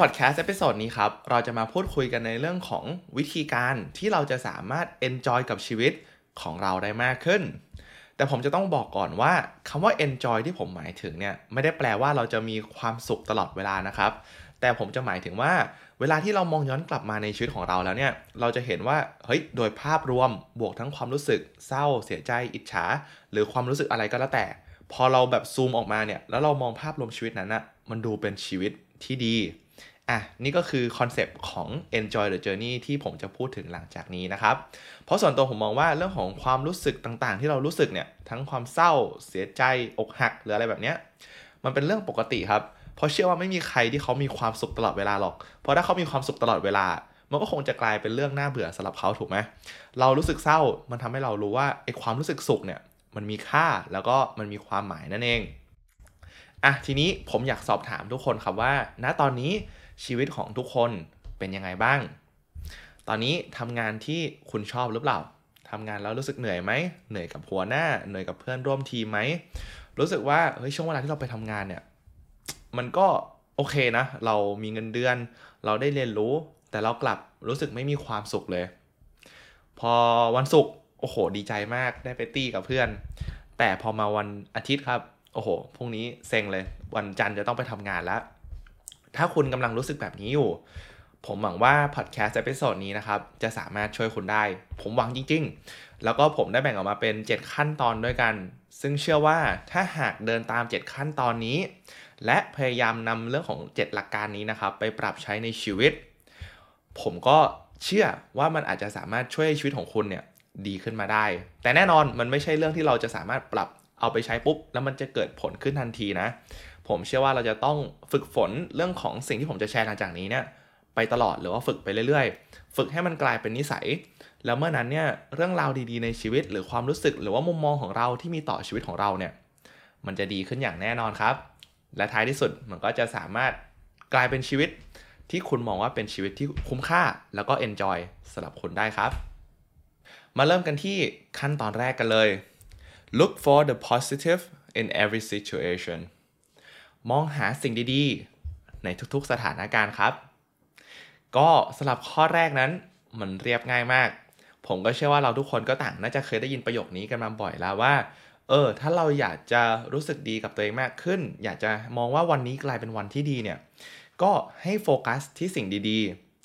พอดแคสต์ episode นี้ครับ เราจะมาพูดคุยกันในเรื่องของวิธีการที่เราจะสามารถ enjoy กับชีวิตของเราได้มากขึ้น แต่ผมจะต้องบอกก่อนว่าคำว่า enjoy ที่ผมหมายถึงเนี่ย ไม่ได้แปลว่าเราจะมีความสุขตลอดเวลานะครับ แต่ผมจะหมายถึงว่าเวลาที่เรามองย้อนกลับมาในชีวิตของเราแล้วเนี่ย เราจะเห็นว่า เฮ้ย โดยภาพรวมบวกทั้งความรู้สึกเศร้า เสียใจ อิจฉา หรือความรู้สึกอะไรก็แล้วแต่ พอเราแบบซูมออกมาเนี่ย แล้วเรามองภาพรวมชีวิตนั้นอะมันดูเป็นชีวิตที่ดี อะนี่ก็คือคอนเซปต์ของ enjoy the journey ที่ผมจะพูดถึงหลังจากนี้นะครับ เพราะส่วนตัวผมมองว่าเรื่องของความรู้สึกต่างๆ ที่เรารู้สึกเนี่ยทั้งความเศร้าเสียใจอกหักหรืออะไรแบบเนี้ยมันเป็นเรื่องปกติครับ เพราะเชื่อว่าไม่มีใครที่เขามีความสุขตลอดเวลาหรอก เพราะถ้าเขามีความสุขตลอดเวลา มันก็คงจะกลายเป็นเรื่องน่าเบื่อสำหรับเขาถูกไหมเรารู้สึกเศร้ามันทำให้เรารู้ว่าไอ้ความรู้สึกสุขเนี่ยมันมีค่าแล้วก็มันมีความหมายนั่นเองอะทีนี้ผมอยากสอบถามทุกคนครับว่า ณตอนนี้ ชีวิตของทุกคนเป็นยังไงบ้าง ตอนนี้ทำงานที่คุณชอบหรือเปล่าทำงานแล้วรู้สึกเหนื่อยไหมเหนื่อยกับหัวหน้า เหนื่อยกับเพื่อนร่วมทีมไหม รู้สึกว่าเฮ้ยช่วงเวลาที่เราไปทำงานเนี่ย มันก็โอเคนะ เรามีเงินเดือน เราได้เรียนรู้ แต่เรากลับรู้สึกไม่มีความสุขเลย พอวันศุกร์โอ้โห ดีใจมากได้ไปตี้กับเพื่อน แต่พอมาวันอาทิตย์ครับ โอ้โหพรุ่งนี้เซ็งเลย วันจันทร์จะต้องไปทำงานแล้ว ถ้าคุณกำลังรู้สึกแบบนี้อยู่ ผมหวังว่าพอดแคสต์ episode นี้นะครับ จะสามารถช่วยคุณได้ ผมหวังจริง ๆ แล้วก็ผมได้แบ่งออกมาเป็น 7 ขั้นตอนด้วยกัน ซึ่งเชื่อว่าถ้าหากเดินตาม 7 ขั้นตอนนี้ และพยายามนำเรื่องของ 7 หลักการนี้นะครับ ไปปรับใช้ในชีวิต ผมก็เชื่อว่ามันอาจจะสามารถช่วยชีวิตของคุณเนี่ยดีขึ้นมาได้ แต่แน่นอนมันไม่ใช่เรื่องที่เราจะสามารถปรับเอาไปใช้ปุ๊บ แล้วมันจะเกิดผลขึ้นทันทีนะ ผมเชื่อว่าเราจะต้องฝึกฝนเรื่องของสิ่งที่ผมจะแชร์หลังจากนี้เนี่ยไปตลอดหรือว่าฝึกไปเรื่อยๆ ฝึกให้มันกลายเป็นนิสัย แล้วเมื่อนั้นเนี่ยเรื่องราวดีๆในชีวิต หรือความรู้สึกหรือว่ามุมมองของเราที่มีต่อชีวิตของเราเนี่ยมันจะดีขึ้นอย่างแน่นอนครับ และท้ายที่สุดมันก็จะสามารถกลายเป็นชีวิตที่คุณมองว่าเป็นชีวิตที่คุ้มค่า แล้วก็ enjoy สำหรับคุณได้ครับ มาเริ่มกันที่ขั้นตอนแรกกันเลย look for the positive in every situation มองหาสิ่งดีๆ ในทุกๆสถานการณ์ครับ ก็สำหรับข้อแรกนั้นมันเรียบง่ายมาก ผมก็เชื่อว่าเราทุกคนก็ต่างน่าจะเคยได้ยินประโยคนี้กันมาบ่อยแล้วว่า เออ ถ้าเราอยากจะรู้สึกดีกับตัวเองมากขึ้น อยากจะมองว่าวันนี้กลายเป็นวันที่ดีเนี่ย ก็ให้โฟกัสที่สิ่งดี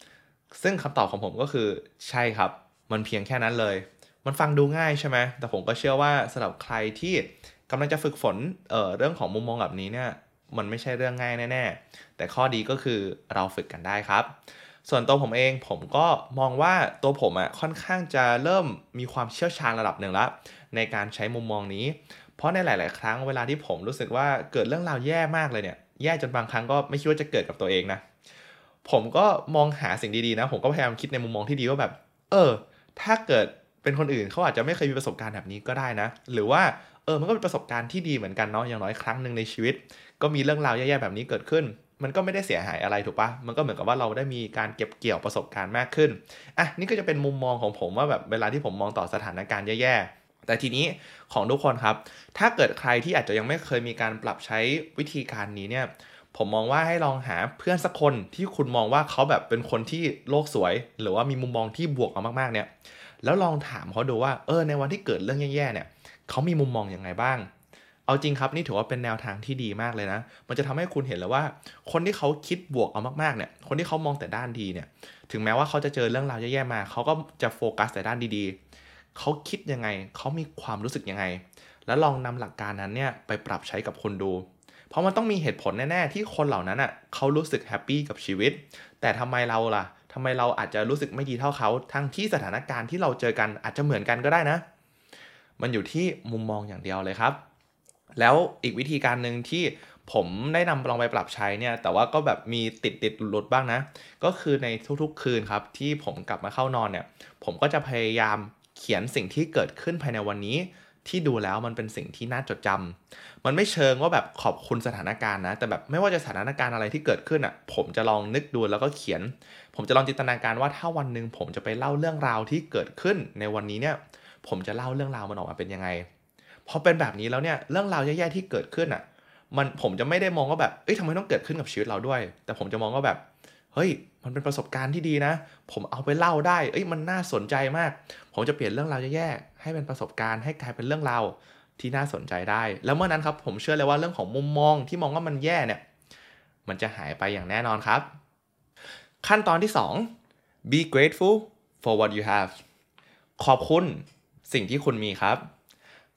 ๆ ซึ่งคำตอบของผมก็คือใช่ครับ มันเพียงแค่นั้นเลย มันฟังดูง่ายใช่ไหมแต่ผมก็เชื่อว่าสำหรับใครที่กำลังจะฝึกฝนเออเรื่องของมุมมองแบบนี้เนี่ย มันไม่ใช่เรื่องง่ายแน่ๆ แต่ข้อดีก็คือเราฝึกกันได้ครับ ส่วนตัวผมเองผมก็มองว่าตัวผมอะ่ะค่อนข้างจะเริ่มมีความเชี่ยวชาญระดับหนึ่งแล้วในการใช้มุมมองนี้ เพราะในหลาย ๆ ครั้งเวลาที่ผมรู้สึกว่าเกิดเรื่องราวแย่มากเลยเนี่ยแย่จนบางครั้งก็ไม่คิดว่าจะเกิดกับตัวเองนะผมก็มองหาสิ่งดี ๆ นะ ผมก็พยายามคิดในมุมมองที่ดีว่าแบบ เออ ถ้าเกิดเป็นคนอื่นเขาอาจจะไม่เคยมีประสบการณ์แบบนี้ก็ได้นะ หรือว่า เออมันก็เป็นประสบการณ์ที่ดีเหมือนกันเนาะอย่างน้อยครั้งหนึ่งในชีวิต ก็มีเรื่องราวแย่ๆแบบนี้เกิดขึ้น มันก็ไม่ได้เสียหายอะไรถูกปะมันก็เหมือนกับว่าเราได้มีการเก็บเกี่ยวประสบการณ์มากขึ้นอะนี่ก็จะเป็นมุมมองของผมว่าแบบเวลาที่ผมมองต่อสถานการณ์แย่ๆแต่ทีนี้ของทุกคนครับ ถ้าเกิดใครที่อาจจะยังไม่เคยมีการปรับใช้วิธีการนี้เนี่ย ผมมองว่าให้ลองหาเพื่อนสักคนที่คุณมองว่าเขาแบบเป็นคนที่โลกสวย หรือว่ามีมุมมองที่บวกมากๆเนี่ย แล้วลองถามเขาดูว่า เออ ในวันที่เกิดเรื่องแย่ๆเนี่ย เขามีมุมมองอย่างไงบ้าง เอาจริงครับนี่ถือว่าเป็นแนวทางที่ดีมากเลยนะ มันจะทำให้คุณเห็นแล้วว่า คนที่เขาคิดบวกเอามากๆเนี่ย คนที่เขามองแต่ด้านดีเนี่ย ถึงแม้ว่าเขาจะเจอเรื่องราวแย่ๆมา เขาก็จะโฟกัสแต่ด้านดีๆ เขาคิดยังไง เขามีความรู้สึกยังไง แล้วลองนำหลักการนั้นเนี่ยไปปรับใช้กับคุณดู เพราะมันต้องมีเหตุผลแน่ๆที่คนเหล่านั้นอะเขารู้สึกแฮปปี้กับชีวิต แต่ทำไมเราล่ะทำไมเราอาจจะรู้สึกไม่ดีเท่าเขา ทั้งที่สถานการณ์ที่เราเจอกันอาจจะเหมือนกันก็ได้นะ มันอยู่ที่มุมมองอย่างเดียวเลยครับ แล้วอีกวิธีการหนึ่งที่ผมได้นำลองไปปรับใช้เนี่ย แต่ว่าก็แบบมีติดติดหลุดบ้างนะ ก็คือในทุกๆ คืนครับ ที่ผมกลับมาเข้านอนเนี่ย ผมก็จะพยายามเขียนสิ่งที่เกิดขึ้นภายในวันนี้ ที่ดูแล้วมันเป็นสิ่งที่น่าจดจำมันไม่เชิงว่าแบบขอบคุณสถานการณ์นะ แต่แบบไม่ว่าจะสถานการณ์อะไรที่เกิดขึ้นอะ ผมจะลองนึกดูแล้วก็เขียน ผมจะลองจินตนาการว่าถ้าวันหนึ่งผมจะไปเล่าเรื่องราวที่เกิดขึ้นในวันนี้เนี่ย ผมจะเล่าเรื่องราวมันออกมาเป็นยังไงพอเป็นแบบนี้แล้วเนี่ยเรื่องราวแย่ๆที่เกิดขึ้นอะ มันผมจะไม่ได้มองว่าแบบเอ้ยทำไมต้องเกิดขึ้นกับชีวิตเราด้วย แต่ผมจะมองว่าแบบเฮ้ยมันเป็นประสบการณ์ที่ดีนะ ผมเอาไปเล่าได้ เอ้ยมันน่าสนใจมาก ผมจะเปลี่ยนเรื่องราวแย่ๆให้เป็นประสบการณ์ให้กลายเป็นเรื่องราวที่น่าสนใจได้ แล้วเมื่อนั้นครับผมเชื่อเลยว่าเรื่องของมุมมองที่มองว่ามันแย่เนี่ยมันจะหายไปอย่างแน่นอนครับ ขั้นตอนที่ 2 be grateful for what you have ขอบคุณ สิ่งที่คุณมีครับ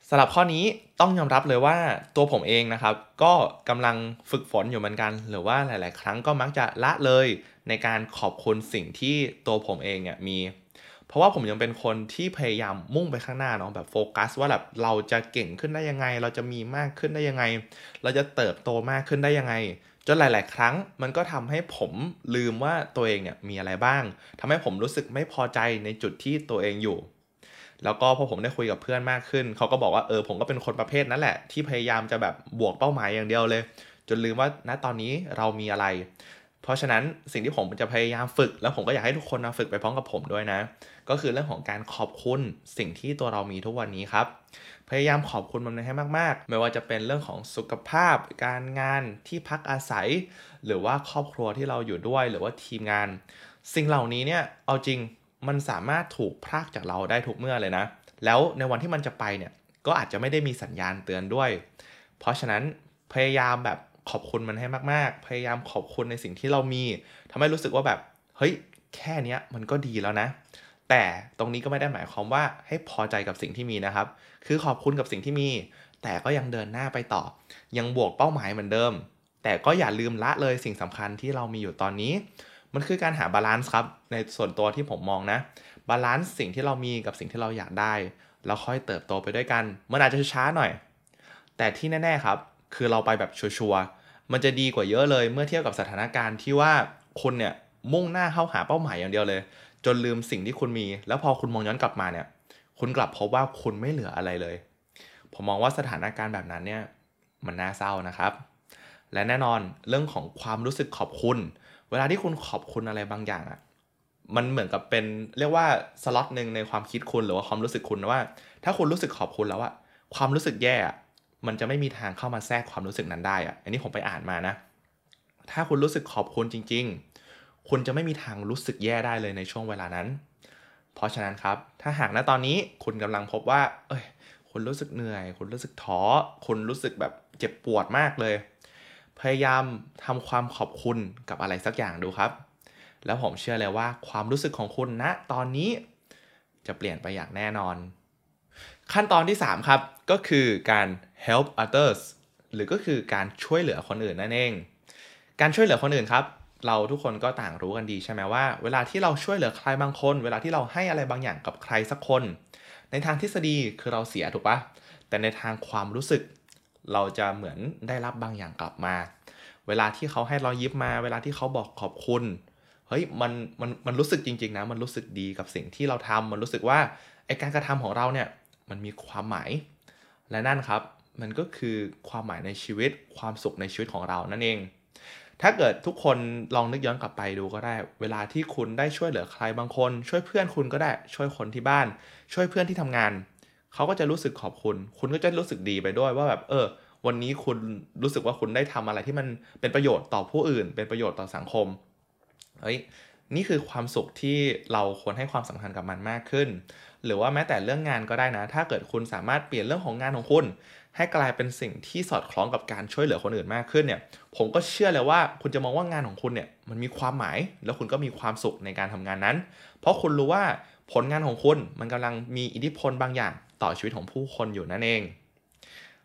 สำหรับข้อนี้ต้องยอมรับเลยว่าตัวผมเองนะครับ ก็กำลังฝึกฝนอยู่เหมือนกัน หรือว่าหลาย ๆ ครั้งก็มักจะละเลยในการขอบคุณสิ่งที่ตัวผมเองเนี่ยมี เพราะว่าผมยังเป็นคนที่พยายามมุ่งไปข้างหน้าเนาะแบบโฟกัสว่าแบบเราจะเก่งขึ้นได้ยังไง เราจะมีมากขึ้นได้ยังไง เราจะเติบโตมากขึ้นได้ยังไงจนหลาย ๆ ครั้งมันก็ทำให้ผมลืมว่าตัวเองเนี่ยมีอะไรบ้างทำให้ผมรู้สึกไม่พอใจในจุดที่ตัวเองอยู่ แล้วก็พอผมได้คุยกับเพื่อนมากขึ้น เขาก็บอกว่าเออผมก็เป็นคนประเภทนั้นแหละ ที่พยายามจะแบบบวกเป้าหมายอย่างเดียวเลย จนลืมว่าณตอนนี้เรามีอะไร เพราะฉะนั้นสิ่งที่ผมจะพยายามฝึก แล้วผมก็อยากให้ทุกคนมาฝึกไปพร้อมกับผมด้วยนะ ก็คือเรื่องของการขอบคุณสิ่งที่ตัวเรามีทุกวันนี้ครับ พยายามขอบคุณมันให้มาก ๆ ไม่ว่าจะเป็นเรื่องของสุขภาพ การงานที่พักอาศัย หรือว่าครอบครัวที่เราอยู่ด้วย หรือว่าทีมงาน สิ่งเหล่านี้เนี่ยเอาจริง มันสามารถถูกพรากจากเราได้ทุกเมื่อเลยนะ แล้วในวันที่มันจะไปเนี่ยก็อาจจะไม่ได้มีสัญญาณเตือนด้วย เพราะฉะนั้นพยายามแบบขอบคุณมันให้มากๆ พยายามขอบคุณในสิ่งที่เรามีทำให้รู้สึกว่าแบบเฮ้ยแค่นี้มันก็ดีแล้วนะ แต่ตรงนี้ก็ไม่ได้หมายความว่าให้พอใจกับสิ่งที่มีนะครับ คือขอบคุณกับสิ่งที่มี แต่ก็ยังเดินหน้าไปต่อ ยังบวกเป้าหมายเหมือนเดิม แต่ก็อย่าลืมละเลยสิ่งสำคัญที่เรามีอยู่ตอนนี้ มันคือการหา balance ครับ ในส่วนตัวที่ผมมองนะ balance สิ่งที่เรามีกับสิ่งที่เราอยากได้แล้วค่อยเติบโตไปด้วยกัน มันอาจจะช้าหน่อย แต่ที่แน่ๆครับ คือเราไปแบบชัวร์ๆมันจะดีกว่าเยอะเลยเมื่อเทียบกับสถานการณ์ที่ว่าคุณเนี่ยมุ่งหน้าเข้าหาเป้าหมายอย่างเดียวเลย จนลืมสิ่งที่คุณมี แล้วพอคุณมองย้อนกลับมาเนี่ย คุณกลับพบว่าคุณไม่เหลืออะไรเลย ผมมองว่าสถานการณ์แบบนั้นเนี่ยมันน่าเศร้านะครับ และแน่นอนเรื่องของความรู้สึกขอบคุณ เวลาที่คุณขอบคุณอะไรบางอย่างอะ่ะมันเหมือนกับเป็นเรียกว่าสล็อตหนึ่งในความคิดคุณหรือว่าความรู้สึกคุณว่า ถ้าคุณรู้สึกขอบคุณแล้วอะความรู้สึกแย่มันจะไม่มีทางเข้ามาแทรกความรู้สึกนั้นได้อะอันนี้ผมไปอ่านมานะ ถ้าคุณรู้สึกขอบคุณจริง ๆ คุณจะไม่มีทางรู้สึกแย่ได้เลยในช่วงเวลานั้น เพราะฉะนั้นครับ ถ้าหากณตอนนี้คุณกำลังพบว่า เอ้ย คุณรู้สึกเหนื่อย คุณรู้สึกท้อคุณรู้สึกแบบเจ็บปวดมากเลย พยายามทำความขอบคุณกับอะไรสักอย่างดูครับ แล้วผมเชื่อเลยว่าความรู้สึกของคุณณนะตอนนี้จะเปลี่ยนไปอย่างแน่นอน ขั้นตอนที่ 3 ครับ ก็คือการ help others หรือก็คือการช่วยเหลือคนอื่นนั่นเอง การช่วยเหลือคนอื่นครับ เราทุกคนก็ต่างรู้กันดีใช่ไหมว่า เวลาที่เราช่วยเหลือใครบางคน เวลาที่เราให้อะไรบางอย่างกับใครสักคน ในทางทฤษฎีคือเราเสียถูกปะแต่ในทางความรู้สึก เราจะเหมือนได้รับบางอย่างกลับมา เวลาที่เขาให้เรายิบมา เวลาที่เขาบอกขอบคุณ เฮ้ยมันมันมันรู้สึกจริง ๆ นะ มันรู้สึกดีกับสิ่งที่เราทำมันรู้สึกว่าไอการกระทำของเราเนี่ยมันมีความหมาย และนั่นครับ มันก็คือความหมายในชีวิต ความสุขในชีวิตของเรานั่นเอง ถ้าเกิดทุกคนลองนึกย้อนกลับไปดูก็ได้ เวลาที่คุณได้ช่วยเหลือใครบางคน ช่วยเพื่อนคุณก็ได้ ช่วยคนที่บ้าน ช่วยเพื่อนที่ทำงาน เขาก็จะรู้สึกขอบคุณ คุณก็จะรู้สึกดีไปด้วยว่าแบบเออ วันนี้คุณรู้สึกว่าคุณได้ทำอะไรที่มันเป็นประโยชน์ต่อผู้อื่น เป็นประโยชน์ต่อสังคมเฮ้ยนี่คือความสุขที่เราควรให้ความสำคัญกับมันมากขึ้น หรือว่าแม้แต่เรื่องงานก็ได้นะ ถ้าเกิดคุณสามารถเปลี่ยนเรื่องของงานของคุณ ให้กลายเป็นสิ่งที่สอดคล้องกับการช่วยเหลือคนอื่นมากขึ้นเนี่ย ผมก็เชื่อเลยว่าคุณจะมองว่างานของคุณเนี่ยมันมีความหมาย แล้วคุณก็มีความสุขในการทำงานนั้น เพราะคุณรู้ว่าผลงานของคุณมันกำลังมีอิทธิพลบางอย่าง ต่อชีวิตของผู้คนอยู่นั่นเอง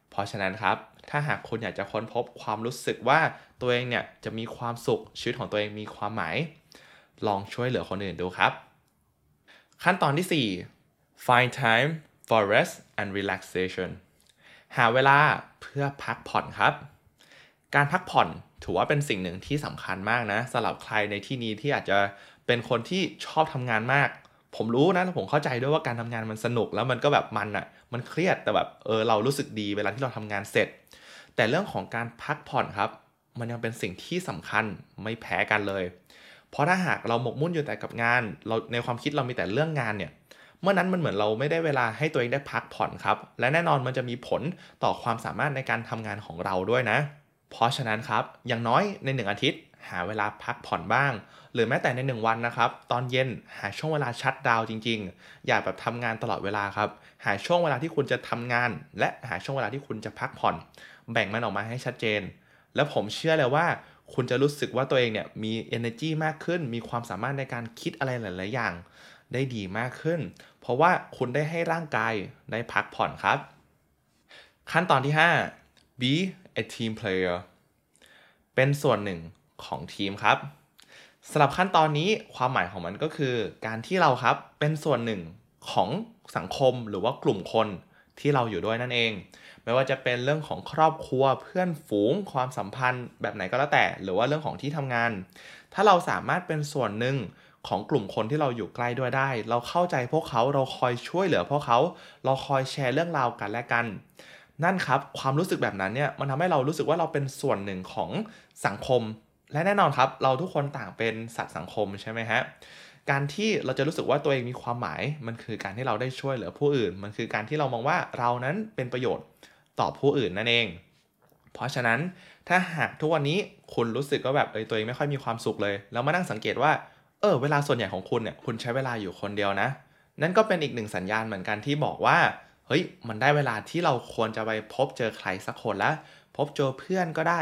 เพราะฉะนั้นครับ ถ้าหากคุณอยากจะค้นพบความรู้สึกว่าตัวเองเนี่ยจะมีความสุขชีวิตของตัวเองมีความหมาย ลองช่วยเหลือคนอื่นดูครับ ขั้นตอนที่ 4 find time for rest and relaxation หาเวลาเพื่อพักผ่อนครับ การพักผ่อนถือว่าเป็นสิ่งหนึ่งที่สำคัญมากนะสำหรับใครในที่นี้ที่อาจจะเป็นคนที่ชอบทำงานมาก ผมรู้นะผมเข้าใจด้วยว่าการทำงานมันสนุกแล้วมันก็แบบมันอะ่ะมันเครียดแต่แบบเออเรารู้สึกดีเวลาที่เราทำงานเสร็จ แต่เรื่องของการพักผ่อนครับ มันยังเป็นสิ่งที่สำคัญไม่แพ้กันเลย เพราะถ้าหากเราหมกมุ่นอยู่แต่กับงาน เราในความคิดเรามีแต่เรื่องงานเนี่ยเมื่อนั้นมันเหมือนเราไม่ได้เวลาให้ตัวเองได้พักผ่อนครับ และแน่นอนมันจะมีผลต่อความสามารถในการทำงานของเราด้วยนะ เพราะฉะนั้นครับอย่างน้อยใน 1 อาทิตย์ หาเวลาพักผ่อนบ้าง หรือแม้แต่ใน 1 วันนะครับ ตอนเย็นหาช่วงเวลาชัดดาวจริง ๆ อย่าแบบทำงานตลอดเวลาครับ หาช่วงเวลาที่คุณจะทำงาน และหาช่วงเวลาที่คุณจะพักผ่อน แบ่งมันออกมาให้ชัดเจน แล้วผมเชื่อเลยว่าคุณจะรู้สึกว่าตัวเองเนี่ยมี energy มากขึ้น มีความสามารถในการคิดอะไรหลาย ๆ อย่าง ได้ดีมากขึ้น เพราะว่าคุณได้ให้ร่างกายได้พักผ่อนครับ ขั้นตอนที่ 5 be a team player เป็นส่วนหนึ่งของทีมครับสำหรับขั้นตอนนี้ความหมายของมันก็คือ การที่เราครับเป็นส่วนหนึ่งของสังคมหรือว่ากลุ่มคนที่เราอยู่ด้วยนั่นเอง ไม่ว่าจะเป็นเรื่องของครอบครัวเพื่อนฝูงความสัมพันธ์ แบบไหนก็แล้วแต่ หรือว่าเรื่องของที่ทำงาน ถ้าเราสามารถเป็นส่วนหนึ่งของกลุ่มคนที่เราอยู่ใกล้ด้วยได้ เราเข้าใจพวกเขาเราคอยช่วยเหลือพวกเขา เราคอยแชร์เรื่องราวกันและกัน นั่นครับความรู้สึกแบบนั้นเนี่ยมันทำให้เรารู้สึกว่าเราเป็นส่วนหนึ่งของสังคม และแน่นอนครับ เราทุกคนต่างเป็นสัตว์สังคมใช่ไหมฮะการที่เราจะรู้สึกว่าตัวเองมีความหมาย มันคือการที่เราได้ช่วยเหลือผู้อื่น มันคือการที่เรามองว่าเรานั้นเป็นประโยชน์ต่อผู้อื่นนั่นเอง เพราะฉะนั้นถ้าหากทุกวันนี้คุณรู้สึกว่าแบบเออตัวเองไม่ค่อยมีความสุขเลย แล้วมานั่งสังเกตว่า เออเวลาส่วนใหญ่ของคุณเนี่ยคุณใช้เวลาอยู่คนเดียวนะ นั่นก็เป็นอีกหนึ่งสัญญาณเหมือนกันที่บอกว่า เฮ้ยมันได้เวลาที่เราควรจะไปพบเจอใครสักคนแล้ว พบเจอเพื่อนก็ได้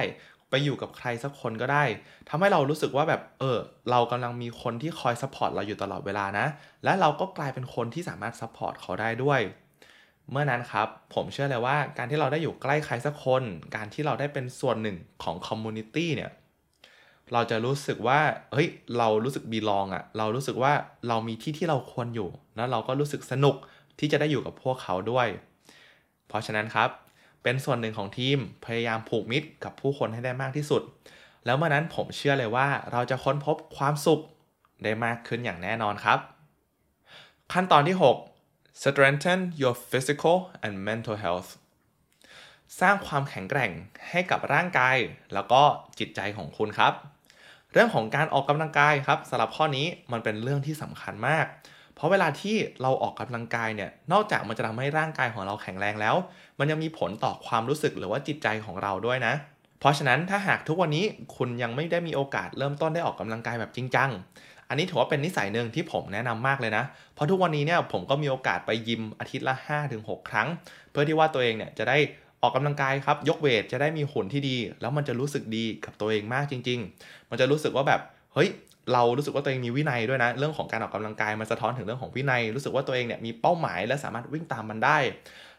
ไปอยู่กับใครสักคนก็ได้ทำให้เรารู้สึกว่าแบบเออเรากำลังมีคนที่คอย support เราอยู่ตลอดเวลานะ และเราก็กลายเป็นคนที่สามารถ support เขาได้ด้วยเมื่อนั้นครับ ผมเชื่อเลยว่าการที่เราได้อยู่ใกล้ใครสักคน การที่เราได้เป็นส่วนหนึ่งของ community เนี่ย เราจะรู้สึกว่า เฮ้ย เรารู้สึก belong อะ เรารู้สึกว่าเรามีที่ที่เราควรอยู่ แล้วเราก็รู้สึกสนุก ที่จะได้อยู่กับพวกเขาด้วย เพราะฉะนั้นครับ เป็นส่วนหนึ่งของทีมพยายามผูกมิตรกับผู้คนให้ได้มากที่สุด แล้วเมื่อนั้นผมเชื่อเลยว่าเราจะค้นพบความสุขได้มากขึ้นอย่างแน่นอนครับ ขั้นตอนที่ 6 strengthen your physical and mental health สร้างความแข็งแกร่งให้กับร่างกายแล้วก็จิตใจของคุณครับ เรื่องของการออกกำลังกายครับสำหรับข้อนี้มันเป็นเรื่องที่สำคัญมาก เพราะเวลาที่เราออกกำลังกายเนี่ย นอกจากมันจะทำให้ร่างกายของเราแข็งแรงแล้ว มันยังมีผลต่อความรู้สึกหรือว่าจิตใจของเราด้วยนะ เพราะฉะนั้นถ้าหากทุกวันนี้คุณยังไม่ได้มีโอกาสเริ่มต้นได้ออกกำลังกายแบบจริงจัง อันนี้ถือว่าเป็นนิสัยหนึ่งที่ผมแนะนำมากเลยนะ เพราะทุกวันนี้เนี่ยผมก็มีโอกาสไปยิมอาทิตย์ละ 5-6 ครั้ง เพื่อที่ว่าตัวเองเนี่ยจะได้ออกกำลังกายครับ ยกเวทจะได้มีหุ่นที่ดี แล้วมันจะรู้สึกดีกับตัวเองมากจริง ๆ มันจะรู้สึกว่าแบบเฮ้ย เรารู้สึกว่าตัวเองมีวินัยด้วยนะ เรื่องของการออกกำลังกายมันสะท้อนถึงเรื่องของวินัย รู้สึกว่าตัวเองเนี่ยมีเป้าหมายและสามารถวิ่งตามมันได้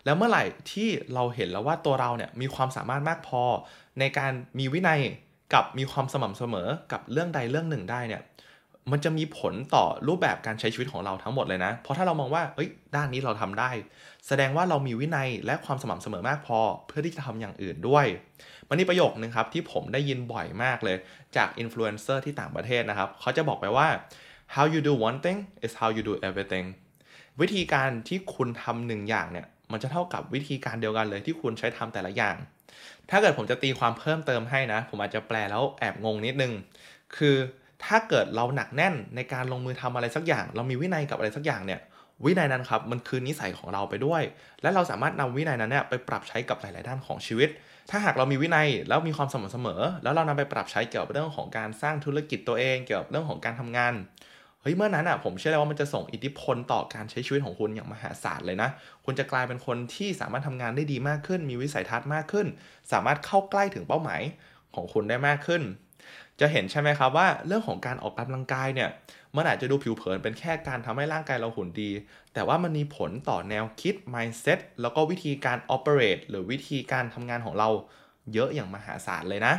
แล้วเมื่อไหร่ที่เราเห็นแล้วว่าตัวเราเนี่ยมีความสามารถมากพอ ในการมีวินัยกับมีความสม่ำเสมอกับเรื่องใดเรื่องหนึ่งได้เนี่ย มันจะมีผลต่อรูปแบบการใช้ชีวิตของเราทั้งหมดเลยนะ เพราะถ้าเรามองว่าเอ้ย ด้านนี้เราทำได้ แสดงว่าเรามีวินัยและความสม่ำเสมอมากพอ เพื่อที่จะทำอย่างอื่นด้วย มันนี่ประโยคนึงครับที่ผมได้ยินบ่อยมากเลย จากอินฟลูเอนเซอร์ที่ต่างประเทศนะครับ เขาจะบอกไปว่า how you do one thing is how you do everything วิธีการที่คุณทำหนึ่งอย่างเนี่ย มันจะเท่ากับวิธีการเดียวกันเลยที่คุณใช้ทำแต่ละอย่าง ถ้าเกิดผมจะตีความเพิ่มเติมให้นะ ผมอาจจะแปลแล้วแอบงงนิดนึง คือ ถ้าเกิดเราหนักแน่นในการลงมือทำอะไรสักอย่าง เรามีวินัยกับอะไรสักอย่างเนี่ยวินัยนั้นครับมันคือนิสัยของเราไปด้วย และเราสามารถนำวินัยนั้นเนี่ยไปปรับใช้กับหลาย ๆ ด้านของชีวิต ถ้าหากเรามีวินัยแล้วมีความสม่ำเสมอ แล้วเรานำไปปรับใช้เกี่ยวกับเรื่องของการสร้างธุรกิจตัวเองเกี่ยวกับเรื่องของการทำงานเฮ้ยเมื่อนั้นอะผมเชื่อเลยว่ามันจะส่งอิทธิพลต่อการใช้ชีวิตของคุณอย่างมหาศาลเลยนะ คุณจะกลายเป็นคนที่สามารถทำงานได้ดีมากขึ้น มีวิสัยทัศน์มากขึ้น สามารถเข้าใกล้ถึงเป้าหมายของคุณได้มากขึ้น จะเห็นใช่ไหมครับว่าเรื่องของการออกกำลังกายเนี่ยมันอาจจะดูผิวเผินเป็นแค่การทำให้ร่างกายเราหุ่นดี แต่ว่ามันมีผลต่อแนวคิด mindset แล้วก็วิธีการ operate หรือวิธีการทำงานของเราเยอะอย่างมหาศาลเลยนะ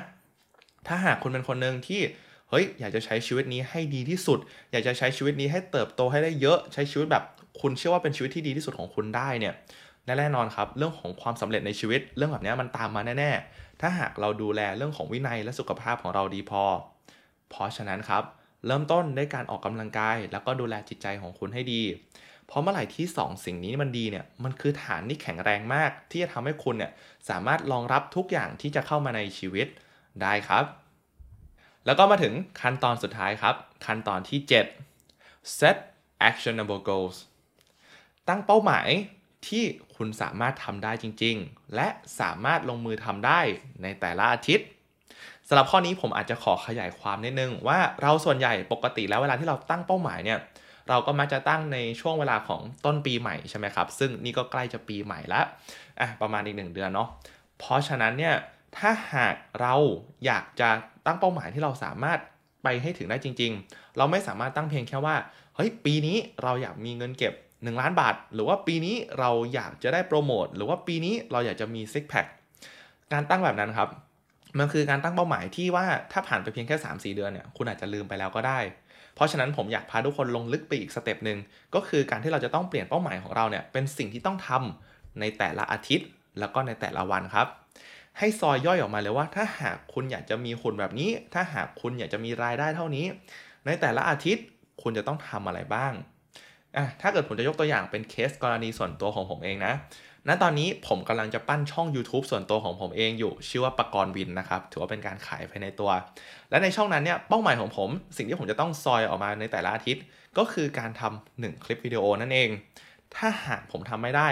ถ้าหากคุณเป็นคนหนึ่งที่เฮ้ยอยากจะใช้ชีวิตนี้ให้ดีที่สุด อยากจะใช้ชีวิตนี้ให้เติบโตให้ได้เยอะใช้ชีวิตแบบคุณเชื่อว่าเป็นชีวิตที่ดีที่สุดของคุณได้เนี่ย แน่นอนครับเรื่องของความสำเร็จในชีวิต เรื่องแบบนี้มันตามมาแน่ๆ ถ้าหากเราดูแลเรื่องของวินัยและสุขภาพของเราดีพอ เพราะฉะนั้นครับ เริ่มต้นด้วยการออกกำลังกาย แล้วก็ดูแลจิตใจของคุณให้ดี เพราะเมื่อไหร่ที่ 2 สิ่งนี้มันดีเนี่ยมันคือฐานที่แข็งแรงมาก ที่จะทำให้คุณเนี่ยสามารถรองรับทุกอย่างที่จะเข้ามาในชีวิตได้ครับ แล้วก็มาถึงขั้นตอนสุดท้ายครับ ขั้นตอนที่ 7 set actionable goals ตั้งเป้าหมาย ที่คุณสามารถทำได้จริง ๆ และสามารถลงมือทำได้ในแต่ละอาทิตย์สำหรับข้อนี้ผมอาจจะขอขยายความนิดนึงว่าเราส่วนใหญ่ปกติแล้วเวลาที่เราตั้งเป้าหมายเนี่ยเราก็มักจะตั้งในช่วงเวลาของต้นปีใหม่ใช่ไหมครับ ซึ่งนี่ก็ใกล้จะปีใหม่แล้วอะประมาณอีกหนึ่งเดือนเนาะเพราะฉะนั้นเนี่ยถ้าหากเราอยากจะตั้งเป้าหมายที่เราสามารถไปให้ถึงได้จริง ๆ เราไม่สามารถตั้งเพียงแค่ว่าเฮ้ยปีนี้เราอยากมีเงินเก็บ 1 ล้านบาท หรือว่าปีนี้เราอยากจะได้โปรโมทหรือว่าปีนี้เราอยากจะมีซิกแพคการตั้งแบบนั้นครับ มันคือการตั้งเป้าหมายที่ว่าถ้าผ่านไปเพียงแค่ 3-4 เดือนเนี่ยคุณอาจจะลืมไปแล้วก็ได้ เพราะฉะนั้นผมอยากพาทุกคนลงลึกไปอีก step หนึ่งก็คือการที่เราจะต้องเปลี่ยนเป้าหมายของเราเนี่ยเป็นสิ่งที่ต้องทำในแต่ละอาทิตย์ แล้วก็ในแต่ละวันครับ ให้ซอยย่อยออกมาเลยว่า ถ้าหากคุณอยากจะมีหุ่นแบบนี้ ถ้าหากคุณอยากจะมีรายได้เท่านี้ ในแต่ละอาทิตย์คุณจะต้องทำอะไรบ้าง อะถ้าเกิดผมจะยกตัวอย่างเป็นเคสกรณีส่วนตัวของผมเองนะณตอนนี้ผมกำลังจะปั้นช่อง YouTube ส่วนตัวของผมเองอยู่ ชื่อว่าปกรณ์วินนะครับ ถือว่าเป็นการขายภายในตัว และในช่องนั้นเนี่ยเป้าหมายของผม สิ่งที่ผมจะต้องซอยออกมาในแต่ละอาทิตย์ ก็คือการทำ1คลิปวิดีโอนั่นเอง ถ้าหากผมทำไม่ได้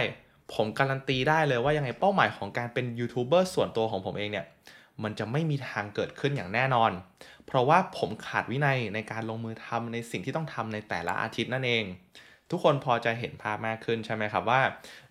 ผมการันตีได้เลยว่ายังไงเป้าหมายของการเป็นยูทูบเบอร์ส่วนตัวของผมเองเนี่ยมันจะไม่มีทางเกิดขึ้นอย่างแน่นอน เพราะว่าผมขาดวินัยในการลงมือทำในสิ่งที่ต้องทำในแต่ละอาทิตย์นั่นเอง ทุกคนพอจะเห็นภาพมากขึ้นใช่ไหมครับว่า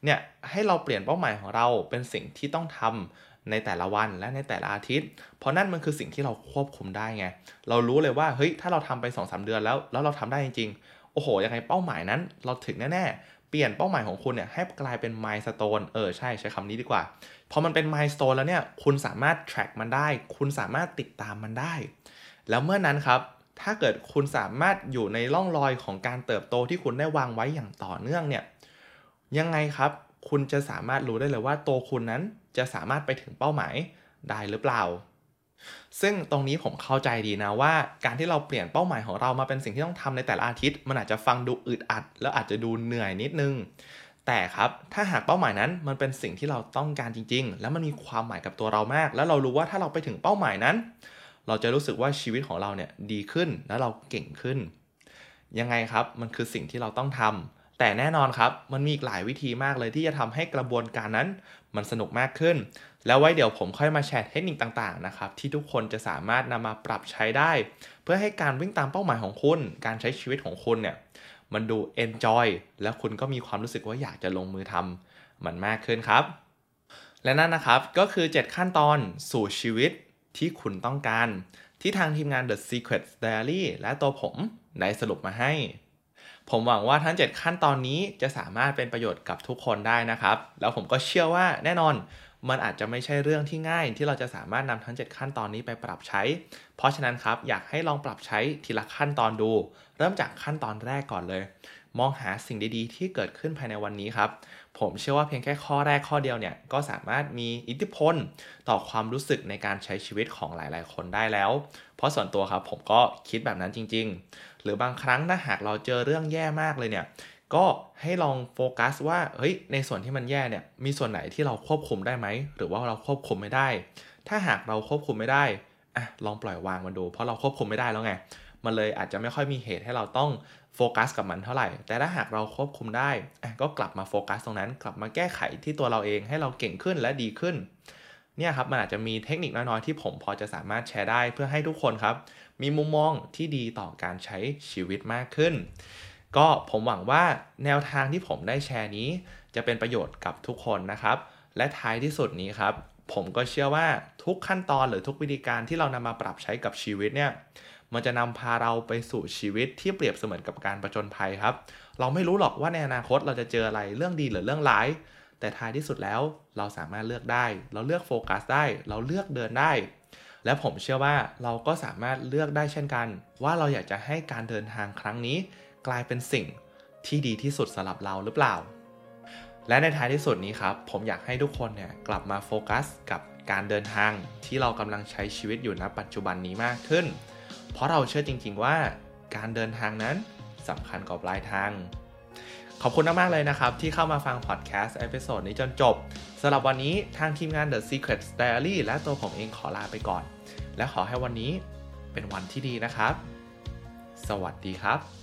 เนี่ยให้เราเปลี่ยนเป้าหมายของเราเป็นสิ่งที่ต้องทำในแต่ละวันและในแต่ละอาทิตย์ เพราะนั่นมันคือสิ่งที่เราควบคุมได้ไง เรารู้เลยว่าเฮ้ยถ้าเราทำไป2อสเดือนแล้วแล้วเราทำได้จริงๆ โอ้โหยังไงเป้าหมายนั้นเราถึงแน่ๆ เปลี่ยนเป้าหมายของคุณเนี่ยให้กลายเป็นมายสเตนเออใช่ใช้คำนี้ดีกว่า พอมันเป็นมายสเตนแล้วเนี่ยคุณสามารถ track มันได้ คุณสามารถติดตามมันได้ แล้วเมื่อนั้นครับ ถ้าเกิดคุณสามารถอยู่ในร่องรอยของการเติบโตที่คุณได้วางไว้อย่างต่อเนื่องเนี่ยยังไงครับ คุณจะสามารถรู้ได้เลยว่าโตคุณนั้นจะสามารถไปถึงเป้าหมายได้หรือเปล่า ซึ่งตรงนี้ผมเข้าใจดีนะว่า การที่เราเปลี่ยนเป้าหมายของเรามาเป็นสิ่งที่ต้องทำในแต่ละอาทิตย์ มันอาจจะฟังดูอึดอัด แล้วอาจจะดูเหนื่อยนิดนึง แต่ครับถ้าหากเป้าหมายนั้นมันเป็นสิ่งที่เราต้องการจริง ๆ แล้วมันมีความหมายกับตัวเรามาก แล้วเรารู้ว่าถ้าเราไปถึงเป้าหมายนั้น เราจะรู้สึกว่าชีวิตของเราเนี่ยดีขึ้นแล้วเราเก่งขึ้น ยังไงครับมันคือสิ่งที่เราต้องทำแต่แน่นอนครับมันมีหลายวิธีมากเลยที่จะทำให้กระบวนการนั้น มันสนุกมากขึ้น แล้วไว้เดี๋ยวผมค่อยมาแชร์เทคนิคต่างๆนะครับที่ทุกคนจะสามารถนำมาปรับใช้ได้ เพื่อให้การวิ่งตามเป้าหมายของคุณ การใช้ชีวิตของคุณเนี่ยมันดู enjoy แล้วคุณก็มีความรู้สึกว่าอยากจะลงมือทำมันมากขึ้นครับ และนั่นนะครับก็คือ 7 ขั้นตอนสู่ชีวิต ที่คุณต้องการ ที่ทางทีมงาน The Secret Diary และตัวผมได้สรุปมาให้ ผมหวังว่าทั้ง 7 ขั้นตอนนี้จะสามารถเป็นประโยชน์กับทุกคนได้นะครับ แล้วผมก็เชื่อว่าแน่นอนมันอาจจะไม่ใช่เรื่องที่ง่าย ที่เราจะสามารถนำทั้ง 7 ขั้นตอนนี้ไปปรับใช้ เพราะฉะนั้นครับอยากให้ลองปรับใช้ทีละขั้นตอนดู เริ่มจากขั้นตอนแรกก่อนเลย มองหาสิ่งดีๆ ที่เกิดขึ้นภายในวันนี้ครับ ผมเชื่อว่าเพียงแค่ข้อแรกข้อเดียวเนี่ยก็สามารถมีอิทธิพลต่อความรู้สึกในการใช้ชีวิตของหลายๆ คนได้แล้ว เพราะส่วนตัวครับผมก็คิดแบบนั้นจริง ๆ หรือบางครั้งถ้าหากเราเจอเรื่องแย่มากเลยเนี่ยก็ให้ลองโฟกัสว่าเฮ้ยในส่วนที่มันแย่เนี่ยมีส่วนไหนที่เราควบคุมได้ไหมหรือว่าเราควบคุมไม่ได้ ถ้าหากเราควบคุมไม่ได้อะลองปล่อยวางมันดู เพราะเราควบคุมไม่ได้แล้วไง มันเลยอาจจะไม่ค่อยมีเหตุให้เราต้อง โฟกัสกับมันเท่าไหร่ แต่ถ้าหากเราควบคุมได้ ก็กลับมาโฟกัสตรงนั้น กลับมาแก้ไขที่ตัวเราเองให้เราเก่งขึ้นและดีขึ้น เนี่ยครับมันอาจจะมีเทคนิคน้อยๆที่ผมพอจะสามารถแชร์ได้เพื่อให้ทุกคนครับ มีมุมมองที่ดีต่อการใช้ชีวิตมากขึ้น ก็ผมหวังว่าแนวทางที่ผมได้แชร์นี้ จะเป็นประโยชน์กับทุกคนนะครับ และท้ายที่สุดนี้ครับ ผมก็เชื่อว่าทุกขั้นตอนหรือทุกวิธีการที่เรานำมาปรับใช้กับชีวิตเนี่ย มันจะนำพาเราไปสู่ชีวิตที่เปรียบเสมือนกับการประจนภัยครับ เราไม่รู้หรอกว่าในอนาคตเราจะเจออะไรเรื่องดีหรือเรื่องร้าย แต่ท้ายที่สุดแล้วเราสามารถเลือกได้ เราเลือกโฟกัสได้ เราเลือกเดินได้ และผมเชื่อว่าเราก็สามารถเลือกได้เช่นกัน ว่าเราอยากจะให้การเดินทางครั้งนี้ กลายเป็นสิ่งที่ดีที่สุดสำหรับเราหรือเปล่า และในท้ายที่สุดนี้ครับ ผมอยากให้ทุกคนเนี่ยกลับมาโฟกัสกับการเดินทางที่เรากำลังใช้ชีวิตอยู่ณปัจจุบันนี้มากขึ้น เพราะเราเชื่อจริง ๆ ว่าการเดินทางนั้นสำคัญกว่าปลายทาง ขอบคุณมาก ๆ เลยนะครับ ที่เข้ามาฟังพอดแคสต์ episode นี้จนจบสำหรับวันนี้ทางทีมงาน The Secret Diary และตัวผมเองขอลาไปก่อน และขอให้วันนี้เป็นวันที่ดีนะครับ สวัสดีครับ